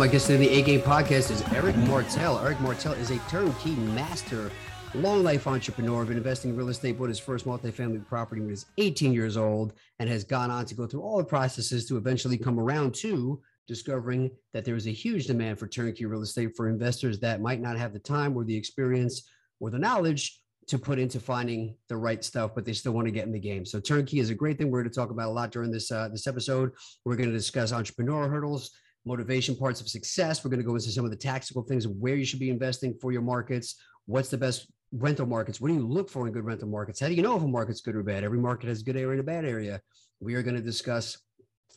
My guest today in the A Game podcast is Eric Martel. Eric Martel is a turnkey master, long life entrepreneur, been investing in real estate, bought his first multifamily property when he was 18 years old, and has gone on to go through all the processes to eventually come around to discovering that there is a huge demand for turnkey real estate for investors that might not have the time or the experience or the knowledge to put into finding the right stuff, but they still want to get in the game. So turnkey is a great thing. We're going to talk about a lot during this uh, this episode. We're going to discuss entrepreneur hurdles motivation parts of success. We're going to go into some of the tactical things of where you should be investing for your markets. What's the best rental markets? What do you look for in good rental markets? How do you know if a market's good or bad? Every market has a good area and a bad area. We are going to discuss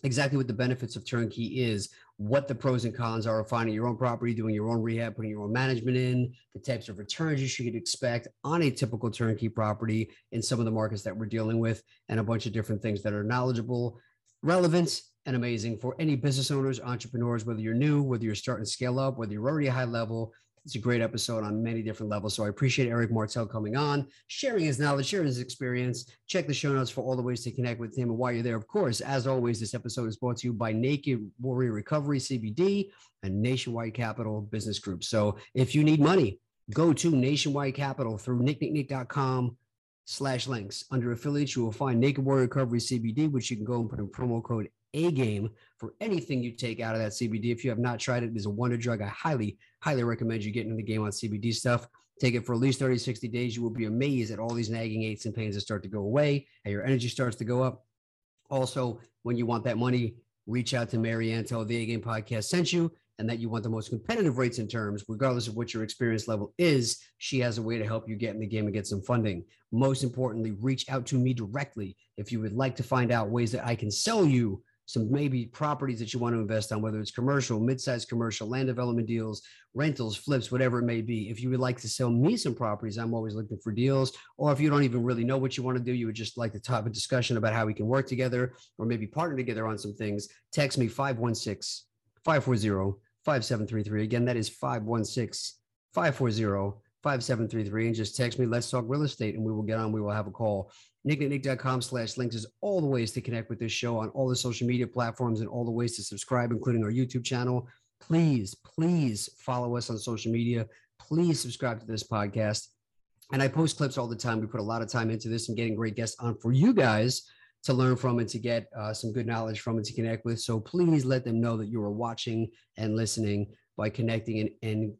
exactly what the benefits of turnkey is, what the pros and cons are of finding your own property, doing your own rehab, putting your own management in, the types of returns you should expect on a typical turnkey property in some of the markets that we're dealing with, and a bunch of different things that are knowledgeable, relevant, and amazing for any business owners, entrepreneurs, whether you're new, whether you're starting to scale up, whether you're already high level. It's a great episode on many different levels. So I appreciate Eric Martel coming on, sharing his knowledge, sharing his experience. Check the show notes for all the ways to connect with him. And while you're there, of course, as always, this episode is brought to you by Naked Warrior Recovery CBD and Nationwide Capital Business Group. So if you need money, go to Nationwide Capital through nicknicknick.com slash links. Under affiliates, you will find Naked Warrior Recovery CBD, which you can go and put in promo code a game for anything you take out of that CBD. If you have not tried it, it is a wonder drug. I highly, highly recommend you getting in the game on CBD stuff. Take it for at least 30, 60 days. You will be amazed at all these nagging aches and pains that start to go away, and your energy starts to go up. Also, when you want that money, reach out to Maryann, tell the A Game Podcast sent you, and that you want the most competitive rates and terms, regardless of what your experience level is. She has a way to help you get in the game and get some funding. Most importantly, reach out to me directly if you would like to find out ways that I can sell you some maybe properties that you want to invest on, whether it's commercial, mid-sized commercial, land development deals, rentals, flips, whatever it may be. If you would like to sell me some properties, I'm always looking for deals. Or if you don't even really know what you want to do, you would just like to have a discussion about how we can work together or maybe partner together on some things, text me 516 540 5733. Again, that is 516 540 5733 and just text me, let's talk real estate, and we will get on. We will have a call. nicknicknick.com slash links is all the ways to connect with this show on all the social media platforms and all the ways to subscribe, including our YouTube channel. Please, please follow us on social media. Please subscribe to this podcast. And I post clips all the time. We put a lot of time into this and getting great guests on for you guys to learn from and to get uh, some good knowledge from and to connect with. So please let them know that you are watching and listening by connecting and, and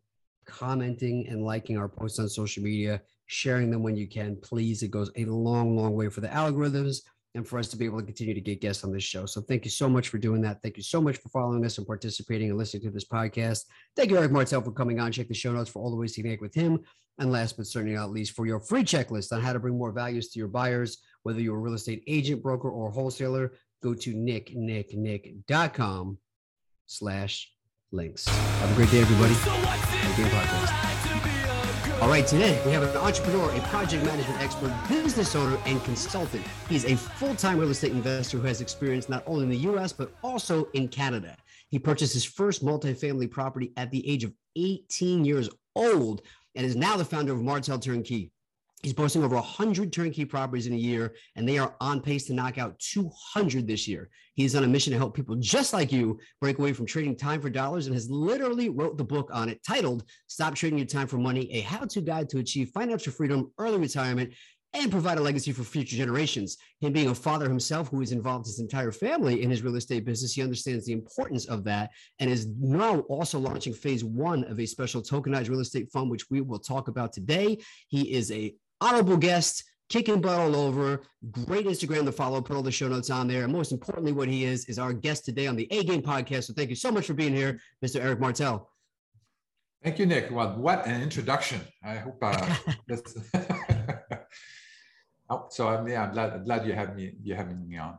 commenting and liking our posts on social media, sharing them when you can. Please, it goes a long, long way for the algorithms and for us to be able to continue to get guests on this show. So thank you so much for doing that. Thank you so much for following us and participating and listening to this podcast. Thank you, Eric Martel, for coming on. Check the show notes for all the ways to connect with him. And last but certainly not least, for your free checklist on how to bring more values to your buyers, whether you're a real estate agent, broker, or wholesaler, go to nicknicknick.com slash links. Have a great day, everybody. All right, today we have an entrepreneur, a project management expert, business owner, and consultant. He's a full time real estate investor who has experience not only in the US, but also in Canada. He purchased his first multifamily property at the age of 18 years old and is now the founder of Martel Turnkey. He's posting over 100 turnkey properties in a year, and they are on pace to knock out 200 this year. He's on a mission to help people just like you break away from trading time for dollars and has literally wrote the book on it titled Stop Trading Your Time for Money, a how-to guide to achieve financial freedom, early retirement, and provide a legacy for future generations. Him being a father himself who has involved his entire family in his real estate business, he understands the importance of that and is now also launching phase one of a special tokenized real estate fund, which we will talk about today. He is a honorable guest, kicking butt all over. Great Instagram to follow. Put all the show notes on there. And most importantly, what he is is our guest today on the A Game podcast. So thank you so much for being here, Mr. Eric Martel. Thank you, Nick. Well, what an introduction. I hope uh, that's. oh, so I'm yeah, I'm glad, glad you have me You're having me on.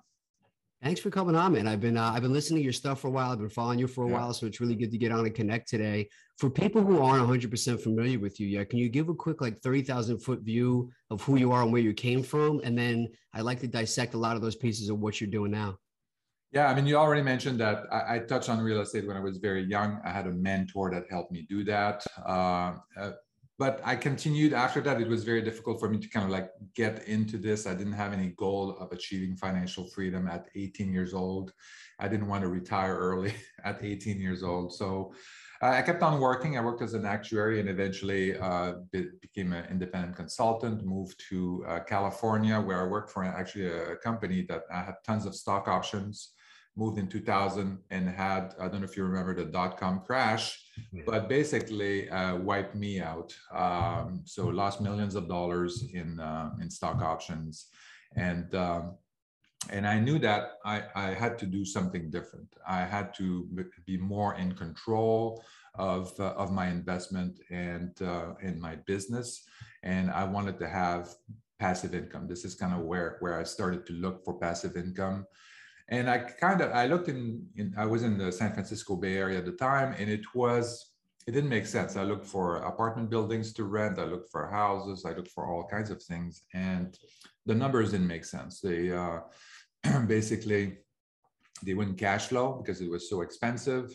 Thanks for coming on, man. I've been uh, I've been listening to your stuff for a while. I've been following you for a Yeah. while, so it's really good to get on and connect today. For people who aren't 100 percent familiar with you yet, can you give a quick like 30,000 foot view of who you are and where you came from, and then I'd like to dissect a lot of those pieces of what you're doing now. Yeah, I mean, you already mentioned that I, I touched on real estate when I was very young. I had a mentor that helped me do that. Uh, uh, but I continued after that. It was very difficult for me to kind of like get into this. I didn't have any goal of achieving financial freedom at 18 years old. I didn't want to retire early at 18 years old. So uh, I kept on working. I worked as an actuary and eventually uh, be- became an independent consultant, moved to uh, California, where I worked for actually a company that I had tons of stock options moved in 2000 and had i don't know if you remember the dot-com crash Yeah. but basically uh, wiped me out. Um, so lost millions of dollars in uh, in stock options. And um, and i knew that I, I had to do something different. I had to be more in control of uh, of my investment and uh, in my business. And i wanted to have passive income. This is kind of where where i started to look for passive income and I kind of I looked in, in I was in the San Francisco Bay Area at the time, and it was it didn't make sense. I looked for apartment buildings to rent. I looked for houses. I looked for all kinds of things, and the numbers didn't make sense. They uh, basically they wouldn't cash flow because it was so expensive,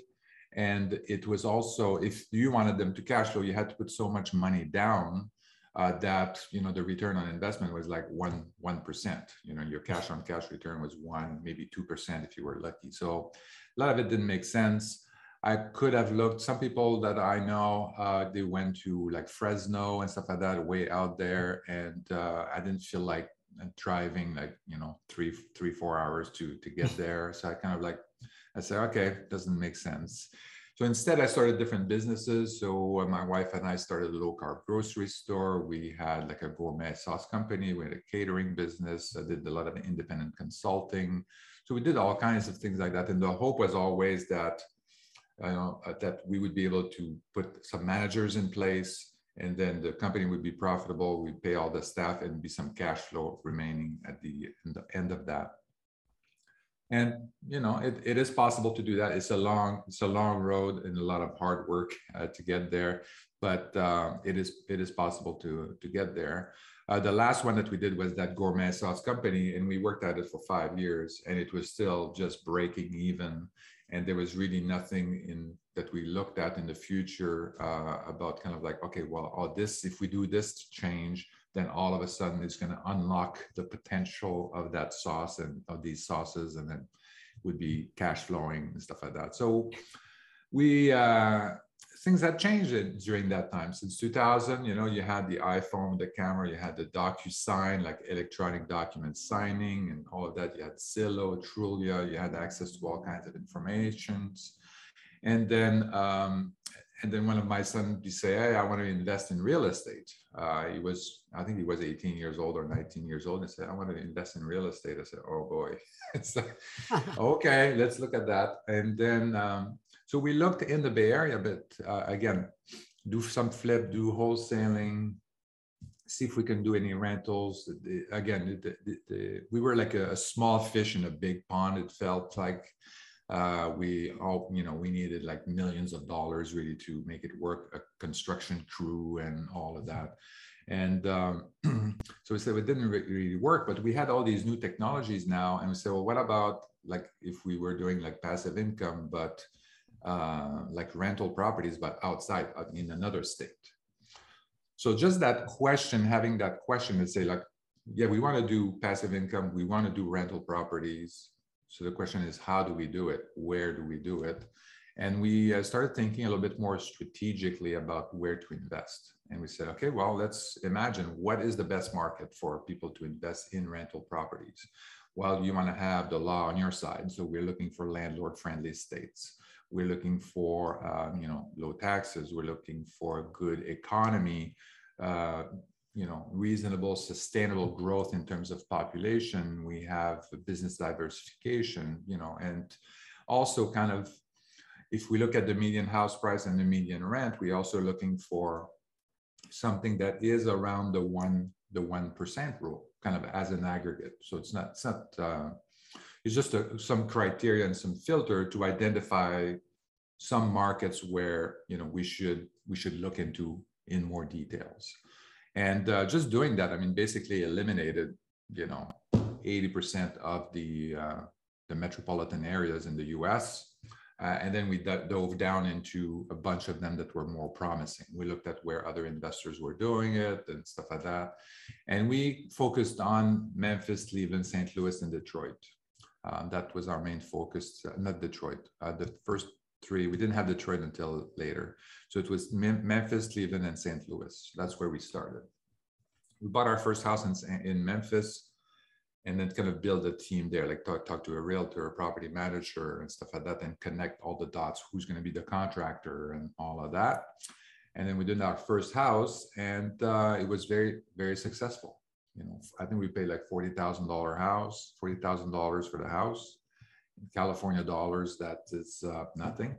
and it was also if you wanted them to cash flow, you had to put so much money down uh, that you know the return on investment was like one one percent. You know, your cash on cash return was one, maybe two percent if you were lucky. So a lot of it didn't make sense. I could have looked. Some people that I know, uh, they went to like Fresno and stuff like that, way out there, and uh, I didn't feel like driving like you know three three four hours to to get there. So I kind of like I said, okay, doesn't make sense. So instead, I started different businesses. So my wife and I started a low carb grocery store. We had like a gourmet sauce company. We had a catering business. I did a lot of independent consulting. So we did all kinds of things like that. And the hope was always that, you know, uh, that we would be able to put some managers in place, and then the company would be profitable. We'd pay all the staff, and be some cash flow remaining at the, the end of that and you know it, it is possible to do that. It's a long it's a long road and a lot of hard work uh, to get there but uh, it is it is possible to to get there. Uh, the last one that we did was that gourmet sauce company and we worked at it for five years and it was still just breaking even. And there was really nothing in that we looked at in the future uh, about kind of like okay well all this if we do this change then all of a sudden it's going to unlock the potential of that sauce and of these sauces and then would be cash flowing and stuff like that. So we uh things had changed during that time. Since 2000 you know you had the iphone the camera you had the docu-sign like electronic document signing and all of that. You had Zillow, trulia you had access to all kinds of informations. And then um, and then one of my sons he say hey i want to invest in real estate uh, he was i think he was 18 years old or 19 years old. And said i want to invest in real estate. I said oh boy. It's like okay let's look at that. And then um, so we looked in the bay area but uh, again do some flip do wholesaling see if we can do any rentals. The- again the, the, we were like a, a small fish in a big pond. It felt like uh, we all, you know, we needed like millions of dollars really to make it work, a construction crew and all of that. And um, so we said it didn't re- really work, but we had all these new technologies now. And we said, well, what about like if we were doing like passive income, but uh, like rental properties, but outside uh, in another state? So just that question, having that question and say like, yeah, we want to do passive income, we want to do rental properties, so the question is, how do we do it? Where do we do it? And we uh, started thinking a little bit more strategically about where to invest. And we said, okay, well, let's imagine what is the best market for people to invest in rental properties. Well, you want to have the law on your side. So we're looking for landlord-friendly states. We're looking for, um, you know, low taxes. We're looking for a good economy, uh, you know reasonable sustainable growth in terms of population. We have business diversification you know and also kind of if we look at the median house price and the median rent we're also looking for something that is around the one the one percent rule kind of as an aggregate. So it's not it's not uh, it's just a, some criteria and some filter to identify some markets where you know we should we should look into in more details and uh, just doing that i mean basically eliminated you know 80% of the uh, the metropolitan areas in the us uh, and then we dove down into a bunch of them that were more promising. We looked at where other investors were doing it and stuff like that. And we focused on Memphis, Cleveland, St. Louis, and Detroit. Um, that was our main focus, uh, not Detroit. Uh, the first three, we didn't have Detroit until later. So it was Mem- Memphis, Cleveland, and St. Louis. That's where we started. We bought our first house in, in Memphis and then kind of build a team there, like talk, talk to a realtor, a property manager, and stuff like that, and connect all the dots. Who's going to be the contractor and all of that. And then we did our first house, and uh, it was very, very successful. You know, I think we paid like forty thousand dollar house, forty thousand dollars for the house. California dollars, that is uh, nothing.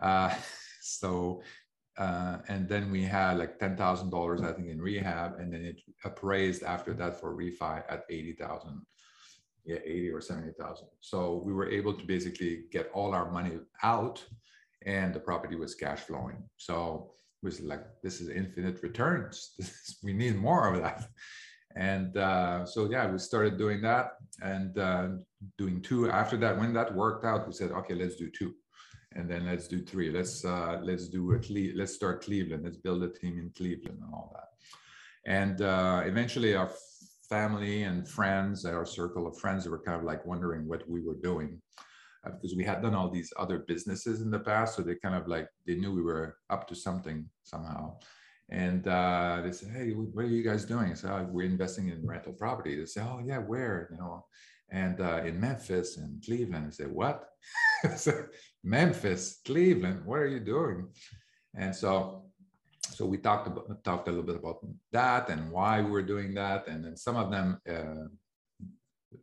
Uh, so uh, and then we had like ten thousand dollars, I think, in rehab, and then it appraised after that for refi at eighty thousand, yeah, eighty or seventy thousand. So we were able to basically get all our money out, and the property was cash flowing. So it was like this is infinite returns. we need more of that. And uh, so yeah, we started doing that and uh, doing two. After that, when that worked out, we said, okay, let's do two and then let's do three. Let's uh, let's do a Cle- let's start Cleveland. Let's build a team in Cleveland and all that. And uh, eventually, our family and friends, our circle of friends, were kind of like wondering what we were doing uh, because we had done all these other businesses in the past. So they kind of like they knew we were up to something somehow. And uh, they said, "Hey, what are you guys doing?" I said, oh, "We're investing in rental property." They said, "Oh yeah, where?" You know, and uh, in Memphis and Cleveland. I said, "What?" Memphis, Cleveland, what are you doing? And so, so we talked about talked a little bit about that and why we were doing that, and then some of them uh,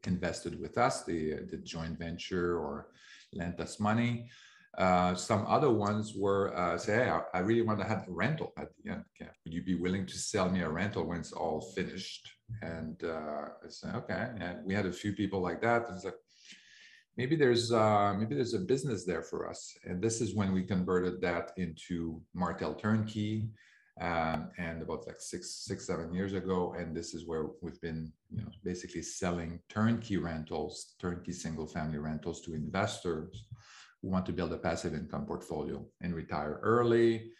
invested with us, the the joint venture or lent us money. Uh, some other ones were uh, say, hey, I, I, really want to have a rental at the end. Yeah. Would you be willing to sell me a rental when it's all finished? And uh, I said, okay. And we had a few people like that. It's like, maybe there's uh, maybe there's a business there for us. And this is when we converted that into Martel Turnkey, um, and about like six six seven years ago. And this is where we've been, you know, basically selling turnkey rentals, turnkey single family rentals to investors who want to build a passive income portfolio and retire early.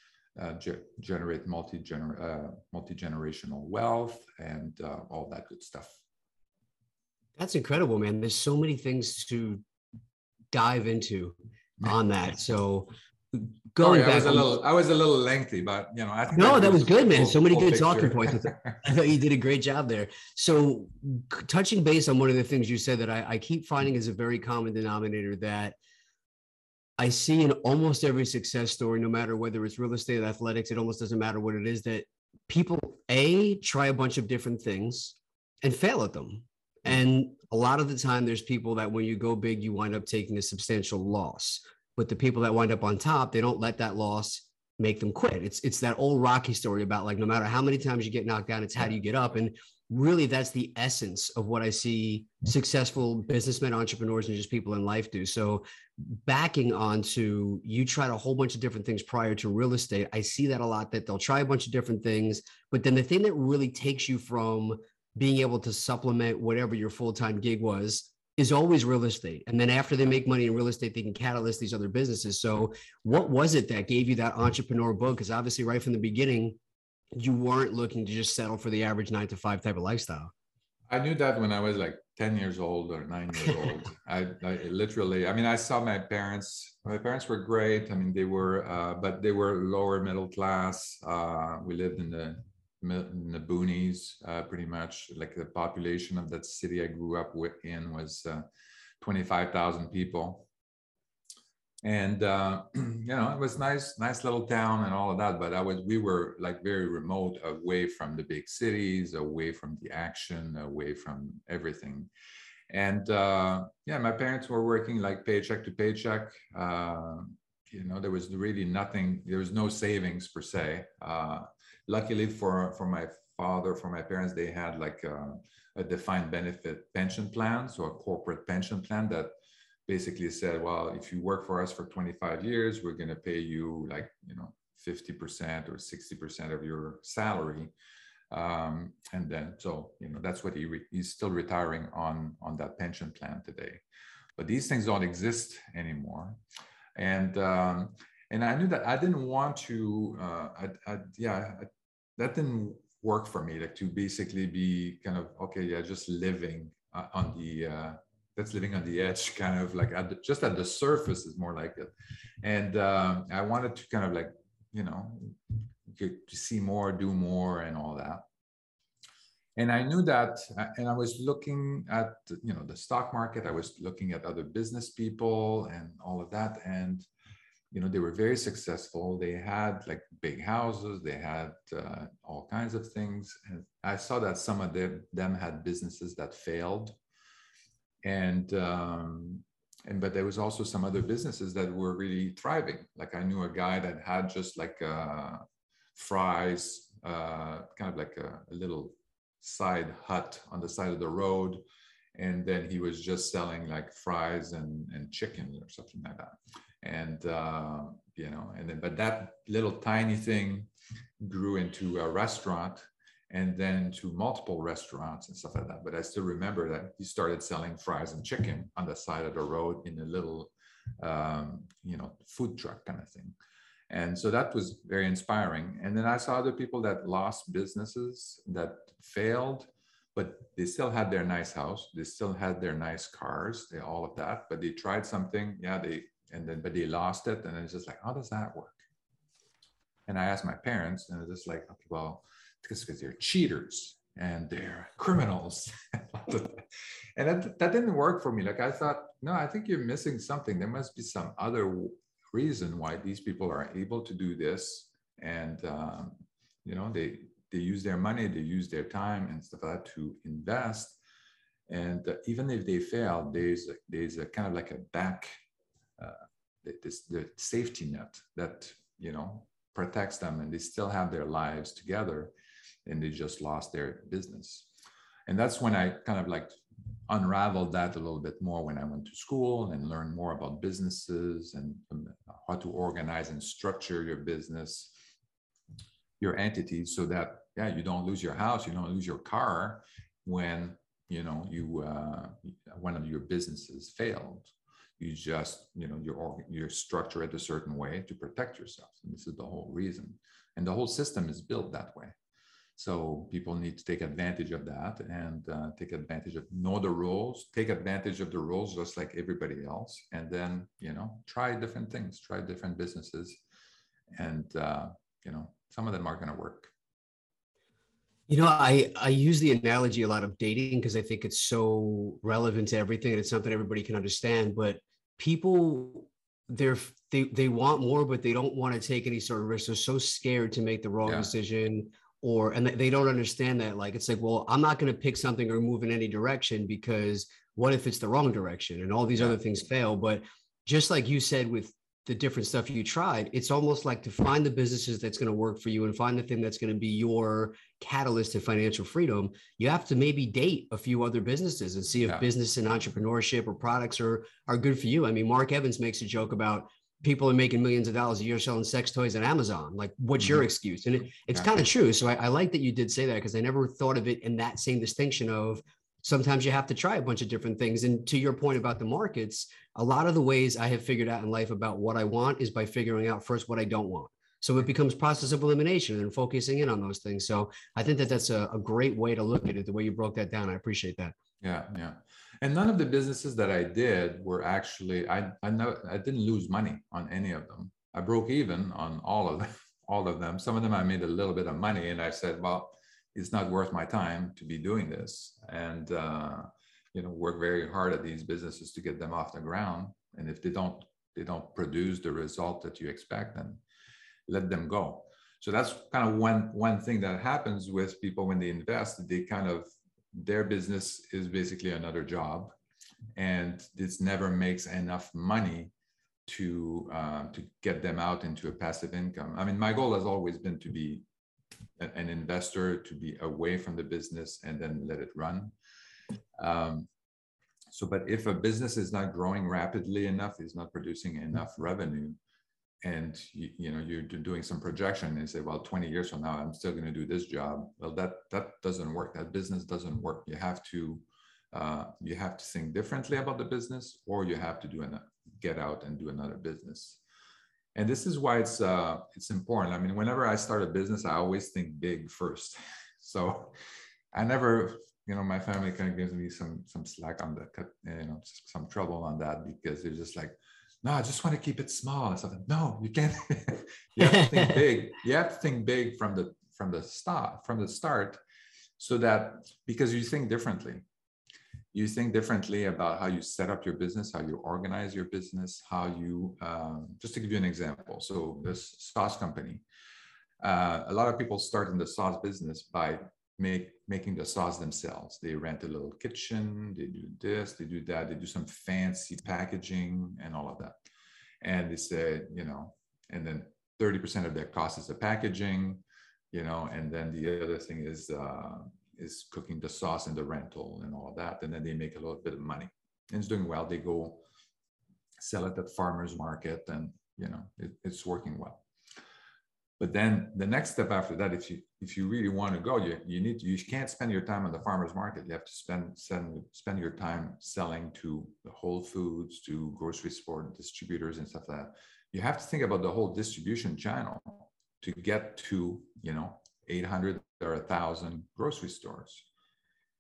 Uh, ge- generate multi uh, generational wealth and uh, all that good stuff. That's incredible, man. There's so many things to dive into on that. So going Sorry, back, I was a little, I was a little lengthy, but you know, no, that was good, man. So many good picture. talking points. I thought you did a great job there. So touching base on one of the things you said that I, I keep finding is a very common denominator that I see in almost every success story, no matter whether it's real estate, or athletics, it almost doesn't matter what it is that people a try a bunch of different things and fail at them mm. and a lot of the time, there's people that when you go big, you wind up taking a substantial loss. But the people that wind up on top, they don't let that loss make them quit. It's it's that old Rocky story about like no matter how many times you get knocked down, it's how do you get up. And really, that's the essence of what I see mm-hmm. successful businessmen, entrepreneurs, and just people in life do. So backing onto you tried a whole bunch of different things prior to real estate. I see that a lot that they'll try a bunch of different things, but then the thing that really takes you from being able to supplement whatever your full-time gig was is always real estate. And then after they make money in real estate, they can catalyst these other businesses. So what was it that gave you that entrepreneur bug? Because obviously right from the beginning, you weren't looking to just settle for the average nine to five type of lifestyle. I knew that when I was like 10 years old or nine years old. I, I, literally, I mean, I saw my parents, my parents were great. I mean, they were, uh, but they were lower middle class. Uh, we lived in the in the boonies, uh, pretty much. Like the population of that city I grew up with, in was uh, 25,000 people. And uh, you know, it was nice, nice little town and all of that. But I was, we were like very remote, away from the big cities, away from the action, away from everything. And uh, yeah, my parents were working like paycheck to paycheck. Uh, you know, there was really nothing. There was no savings per se uh, luckily for for my father, for my parents, they had like a, a defined benefit pension plan, so a corporate pension plan that basically said, well, if you work for us for 25 years, we're going to pay you like, you know, 50% or 60% of your salary. Um, and then, so, you know, that's what he re- he's still retiring on, on that pension plan today. But these things don't exist anymore. And, um, and I knew that I didn't want to, uh, I, I, yeah, I, that didn't work for me, like to basically be kind of, okay, yeah, just living uh, on the, uh, that's living on the edge, kind of like at the, just at the surface is more like it. And um, I wanted to kind of like, you know, to see more, do more, and all that. And I knew that, uh, and I was looking at, you know, the stock market. I was looking at other business people and all of that, and you know, they were very successful. They had like big houses. They had uh, all kinds of things, and I saw that some of them, them had businesses that failed and um, and but there was also some other businesses that were really thriving. Like I knew a guy that had just like uh, fries, uh, kind of like a, a, little side hut on the side of the road, and then he was just selling like fries and and chicken or something like that. And uh, you know, and then but that little tiny thing grew into a restaurant and then to multiple restaurants and stuff like that. But I still remember that he started selling fries and chicken on the side of the road in a little, um, you know, food truck kind of thing. And so that was very inspiring. And then I saw other people that lost businesses that failed, but they still had their nice house, they still had their nice cars, they all of that. But they tried something, yeah, they and then but they lost it, and it's just like, how does that work? And I asked my parents, and it's just like, okay, well, because they're cheaters and they're criminals. and that, that didn't work for me. Like I thought, no, I think you're missing something. There must be some other reason why these people are able to do this. And, um, you know, they, they use their money, they use their time and stuff like that to invest. And uh, even if they fail, there's a, there's a kind of like a back, uh, this the safety net that you know protects them, and they still have their lives together and they just lost their business. And that's when I kind of like unraveled that a little bit more when I went to school and learned more about businesses and um, how to organize and structure your business, your entities, so that yeah, you don't lose your house, you don't lose your car when you know you uh, one of your businesses failed. You just you know you're you're structured a certain way to protect yourself, and this is the whole reason. And the whole system is built that way. So people need to take advantage of that and uh, take advantage of know the rules, take advantage of the rules just like everybody else, and then you know try different things, try different businesses, and uh, you know some of them are going to work. You know, I I use the analogy a lot of dating because I think it's so relevant to everything and it's something everybody can understand. But people they're they they want more, but they don't want to take any sort of risk. They're so scared to make the wrong yeah. decision or and they don't understand that like it's like well i'm not going to pick something or move in any direction because what if it's the wrong direction and all these yeah. other things fail but just like you said with the different stuff you tried it's almost like to find the businesses that's going to work for you and find the thing that's going to be your catalyst to financial freedom you have to maybe date a few other businesses and see if yeah. business and entrepreneurship or products are are good for you i mean mark evans makes a joke about people are making millions of dollars a year selling sex toys on Amazon. Like, what's mm-hmm. your excuse? And it, it's yeah. kind of true. So I, I, like that you did say that because I never thought of it in that same distinction of sometimes you have to try a bunch of different things. And to your point about the markets, a lot of the ways I have figured out in life about what I want is by figuring out first what I don't want. So it becomes process of elimination and focusing in on those things. So I think that that's a, a great way to look at it. The way you broke that down, I appreciate that. Yeah, yeah and none of the businesses that i did were actually i i know i didn't lose money on any of them. I broke even on all of them all of them. Some of them i made a little bit of money and i said well it's not worth my time to be doing this. And uh, you know work very hard at these businesses to get them off the ground. And if they don't they don't produce the result that you expect then let them go. So that's kind of one one thing that happens with people when they invest. They kind of their business is basically another job and this never makes enough money to uh, to get them out into a passive income i mean my goal has always been to be an investor to be away from the business and then let it run. Um, so, but if a business is not growing rapidly enough, is not producing enough revenue, and you, you know you're doing some projection and say, well, 20 years from now, I'm still going to do this job. Well, that that doesn't work. That business doesn't work. You have to uh, you have to think differently about the business, or you have to do an, get out and do another business. And this is why it's uh, it's important. I mean, whenever I start a business, I always think big first. So I never, you know, my family kind of gives me some some slack on the, you know, some trouble on that because they're just like, no, I just want to keep it small. And so no, you can't. you have to think big. You have to think big from the from the start from the start, so that because you think differently you think differently about how you set up your business, how you organize your business, how you, um, just to give you an example. So, this sauce company, uh, a lot of people start in the sauce business by make, making the sauce themselves. They rent a little kitchen, they do this, they do that, they do some fancy packaging and all of that. And they say, you know, and then 30% of their cost is the packaging, you know, and then the other thing is, uh, is cooking the sauce and the rental and all of that. And then they make a little bit of money. And it's doing well. They go sell it at farmers market and you know it, it's working well. But then the next step after that, if you if you really want to go, you, you need to, you can't spend your time on the farmers market. You have to spend spend spend your time selling to the Whole Foods, to grocery store distributors and stuff like that. You have to think about the whole distribution channel to get to you know 800 or 1,000 grocery stores.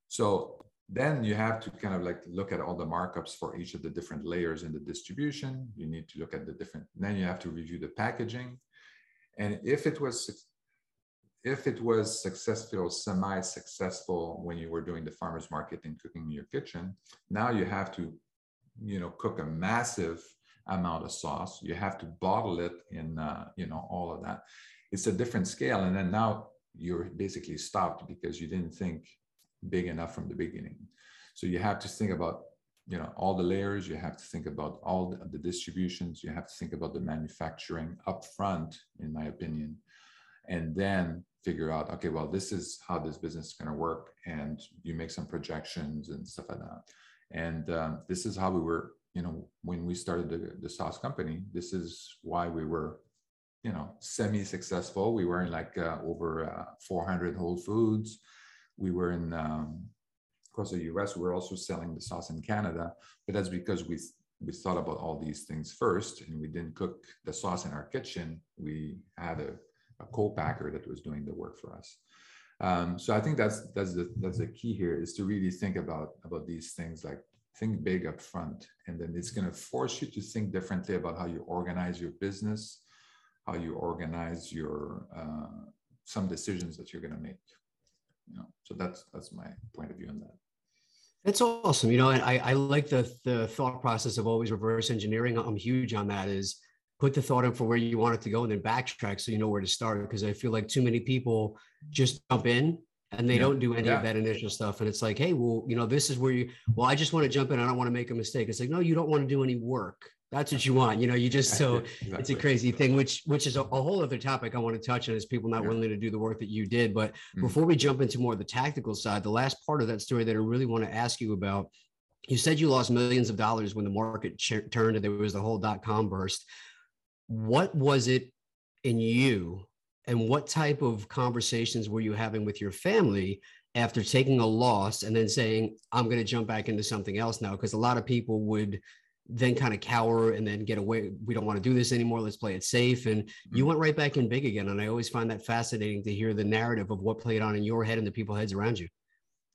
So then you have to kind of like look at all the markups for each of the different layers in the distribution. You need to look at the different, then you have to review the packaging. And if it was if it was successful, semi-successful when you were doing the farmers market and cooking in your kitchen, now you have to, you know, cook a massive amount of sauce. You have to bottle it in, uh, you know, all of that. It's a different scale. And then now you're basically stopped because you didn't think big enough from the beginning. So you have to think about you know all the layers you have to think about all the, distributions you have to think about the manufacturing up front in my opinion and then figure out okay well this is how this business is going to work and you make some projections and stuff like that and um, this is how we were you know when we started the, the sauce company this is why we were you know semi-successful. We were in like uh, over uh, 400 Whole Foods. We were in um, across the U.S. We are also selling the sauce in Canada, but that's because we we thought about all these things first, and we didn't cook the sauce in our kitchen. We had a, a co-packer that was doing the work for us. Um, so I think that's that's the that's the key here is to really think about about these things like think big up front and then it's going to force you to think differently about how you organize your business how you organize your uh, some decisions that you're going to make you know so that's that's my point of view on that. That's awesome. You know and i i like the the thought process of always reverse engineering. I'm huge on that is put the thought in for where you want it to go and then backtrack so you know where to start because i feel like too many people just jump in and they yeah. don't do any yeah. of that initial stuff. And it's like hey well you know this is where you well i just want to jump in. I don't want to make a mistake. It's like no you don't want to do any work that's what you want you know you just so exactly. it's a crazy thing which which is a, a, whole other topic i want to touch on is people not yeah. willing to do the work that you did but mm-hmm. before we jump into more of the tactical side the last part of that story that i really want to ask you about you said you lost millions of dollars when the market ch- turned and there was the whole dot-com burst what was it in you and what type of conversations were you having with your family after taking a loss and then saying i'm going to jump back into something else now because a lot of people would then kind of cower and then get away. We don't want to do this anymore. Let's play it safe. And you mm-hmm. went right back in big again. And I always find that fascinating to hear the narrative of what played on in your head and the people heads around you.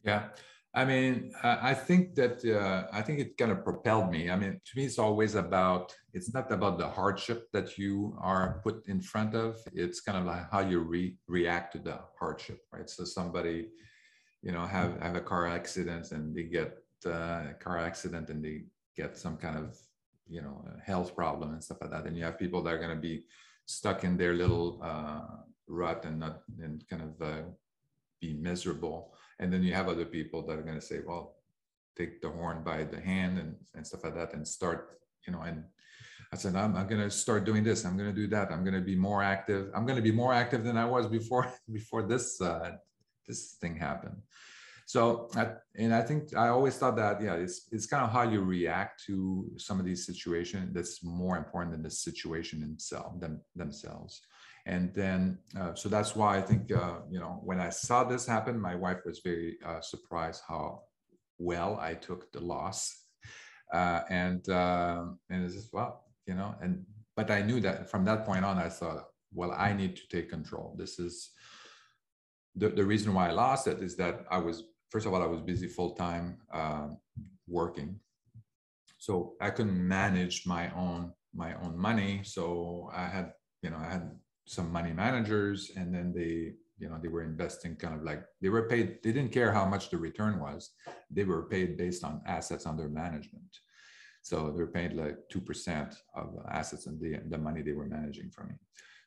Yeah. I mean, I think that uh, I think it kind of propelled me. I mean, to me, it's always about. It's not about the hardship that you are put in front of. It's kind of like how you re- react to the hardship, right? So somebody, you know, have have a car accident and they get uh, a car accident and they get some kind of you know health problem and stuff like that and you have people that are going to be stuck in their little uh, rut and not and kind of uh, be miserable and then you have other people that are going to say well take the horn by the hand and, and stuff like that and start you know and I said, I'm, I'm going to start doing this. I'm going to do that. I'm going to be more active. I'm going to be more active than I was before before this uh, this thing happened. So, I, and I think I always thought that yeah, it's it's kind of how you react to some of these situations that's more important than the situation itself them, themselves. And then, uh, so that's why I think uh, you know when I saw this happen, my wife was very uh, surprised how well I took the loss, uh, and uh, and it's just well, you know, and but I knew that from that point on, I thought, well, I need to take control. This is the, the reason why I lost it is that I was first of all I was busy full time uh, working, so I couldn't manage my own my own money. So I had you know I had some money managers, and then they you know they were investing kind of like they were paid. They didn't care how much the return was. They were paid based on assets under management. So they were paid like two percent of assets and the the money they were managing for me.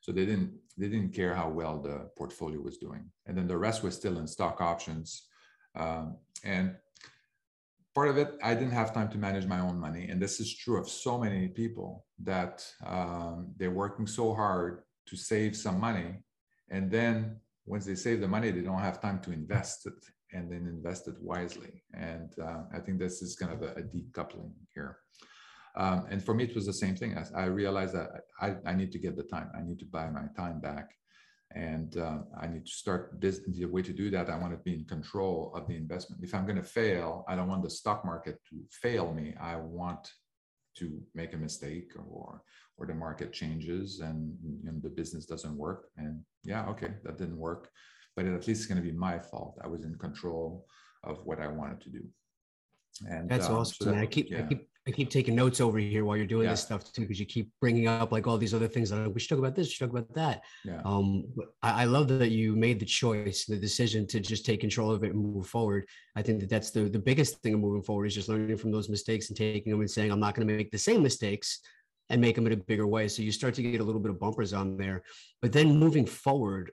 So they didn't they didn't care how well the portfolio was doing, and then the rest was still in stock options. Um, and part of it, I didn't have time to manage my own money, and this is true of so many people that um, they're working so hard to save some money, and then once they save the money, they don't have time to invest it and then invest it wisely. And uh, I think this is kind of a, a decoupling here. Um, and for me, it was the same thing. I, I realized that I, I, need to get the time. I need to buy my time back. And uh, I need to start this. The way to do that, I want to be in control of the investment. If I'm going to fail, I don't want the stock market to fail me. I want to make a mistake or or the market changes and you know, the business doesn't work. And yeah, okay, that didn't work but at least it's going to be my fault. I was in control of what I wanted to do. And that's um, awesome. So that, I keep, yeah. I keep, I keep taking notes over here while you're doing yeah. this stuff too, because you keep bringing up like all these other things that we should talk about this, we should talk about that. Yeah. Um, I, I love that you made the choice, the decision to just take control of it and move forward. I think that that's the the biggest thing of moving forward is just learning from those mistakes and taking them and saying, I'm not going to make the same mistakes and make them in a bigger way. So you start to get a little bit of bumpers on there, but then moving forward,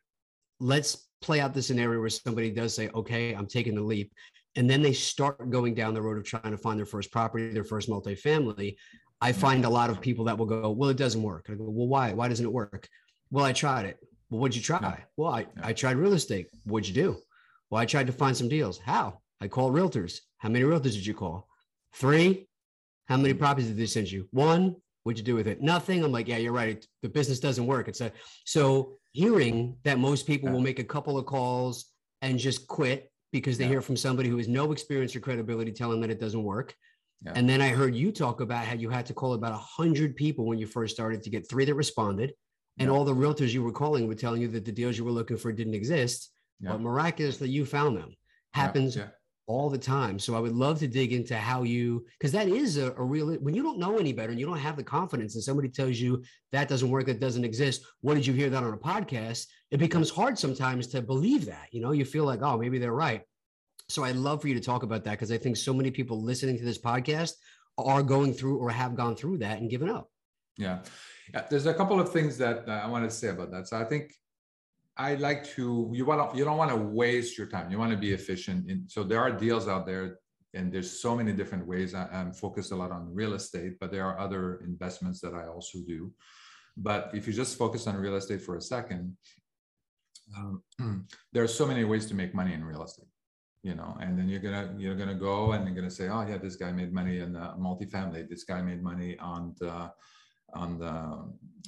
let's play out the scenario where somebody does say, okay, I'm taking the leap. And then they start going down the road of trying to find their first property, their first multifamily. I find a lot of people that will go, well, it doesn't work. I go, well, why? Why doesn't it work? Well, I tried it. Well, what'd you try? Well, I. I tried real estate. What'd you do? Well, I tried to find some deals. How? I called realtors. How many realtors did you call? Three. How many mm. properties did they send you? One. What'd you do with it? Nothing. I'm like, yeah, you're right. The business doesn't work. It's a so hearing that most people will make a couple of calls and just quit because they yeah. hear from somebody who has no experience or credibility telling that it doesn't work. Yeah. And then I heard you talk about how you had to call about a hundred people when you first started to get three that responded, and all the realtors you were calling were telling you that the deals you were looking for didn't exist. But miraculously, you found them. Happens all the time. So I would love to dig into how you, because that is a, a, real, when you don't know any better and you don't have the confidence and somebody tells you that doesn't work, that doesn't exist. What did you hear that on a podcast? It becomes hard sometimes to believe that, you know, you feel like, oh, maybe they're right. So I'd love for you to talk about that because I think so many people listening to this podcast are going through or have gone through that and given up. Yeah. yeah. There's a couple of things that I want to say about that. So I think I like to you want to you don't want to waste your time. You want to be efficient. So there are deals out there, and there's so many different ways. I, am focused a lot on real estate, but there are other investments that I also do. But if you just focus on real estate for a second, um, there are so many ways to make money in real estate. You know, and then you're gonna you're gonna go and you're gonna say, oh yeah, this guy made money in uh, multifamily. This guy made money on the on the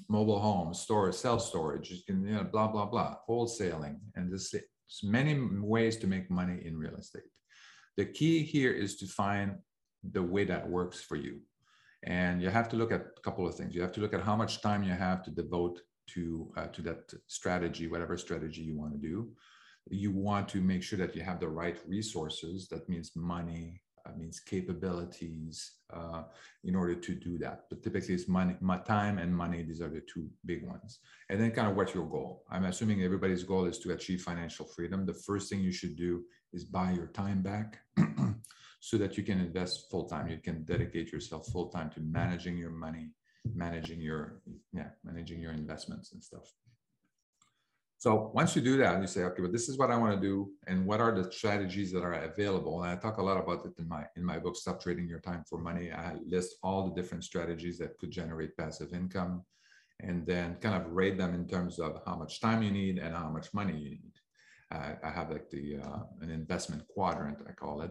mobile home store, self storage, you can, you know, blah, blah, blah, wholesaling. And there's many ways to make money in real estate. The key here is to find the way that works for you. And you have to look at a couple of things. You have to look at how much time you have to devote to, uh, to that strategy, whatever strategy you want to do. You want to make sure that you have the right resources. That means money, uh, means capabilities uh, in order to do that. But typically it's money, my time and money. These are the two big ones. And then kind of what's your goal? I'm assuming everybody's goal is to achieve financial freedom. The first thing you should do is buy your time back so that you can invest full time. You can dedicate yourself full time to managing your money, managing your, yeah, managing your investments and stuff. So once you do that, you say, okay, but this is what I want to do, and what are the strategies that are available? And I talk a lot about it in my in my book, Stop Trading Your Time for Money. I list all the different strategies that could generate passive income, and then kind of rate them in terms of how much time you need and how much money you need. Uh, I have like the uh, an investment quadrant, I call it.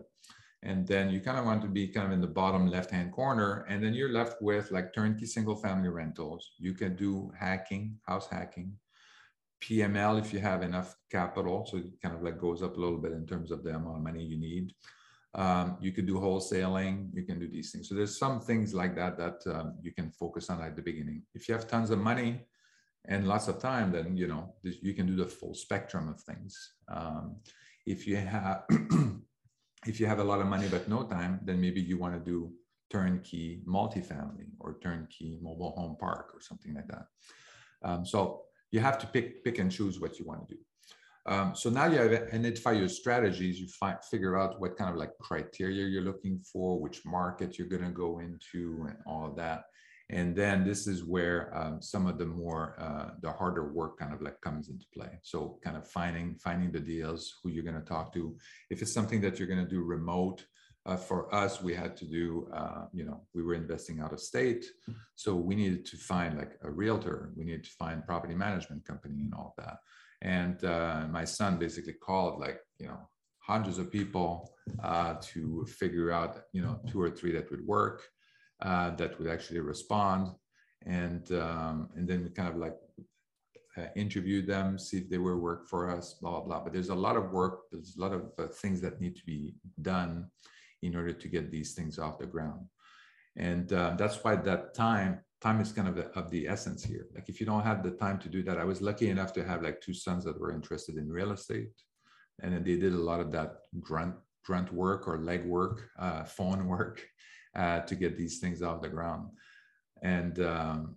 And then you kind of want to be kind of in the bottom left hand corner, and then you're left with like turnkey single family rentals. You can do hacking, house hacking PML if you have enough capital. So it kind of like goes up a little bit in terms of the amount of money you need. Um, you could do wholesaling, you can do these things. So there's some things like that that um, you can focus on at the beginning. If you have tons of money and lots of time, then you know you can do the full spectrum of things. Um, if you have if you have a lot of money but no time, then maybe you want to do turnkey multifamily or turnkey mobile home park or something like that. Um, so you have to pick pick and choose what you want to do. Um, so now you have identify your strategies. You find figure out what kind of like criteria you're looking for, which market you're going to go into, and all that. And then this is where um, some of the more uh, the harder work kind of like comes into play. So kind of finding finding the deals, who you're going to talk to. If it's something that you're going to do remote, uh, for us, we had to do, uh, you know, we were investing out of state. So we needed to find like a realtor, we needed to find property management company and all that. And uh, my son basically called like, you know, hundreds of people uh, to figure out, you know, two or three that would work, uh, that would actually respond. And, um, and then we kind of like uh, interview them, see if they will work for us, blah, blah, blah. But there's a lot of work, there's a lot of uh, things that need to be done in order to get these things off the ground. And uh, that's why that time, time is kind of the, of the essence here. Like if you don't have the time to do that, I was lucky enough to have like two sons that were interested in real estate. And then they did a lot of that grunt, grunt work or leg work, uh, phone work uh, to get these things off the ground. And um,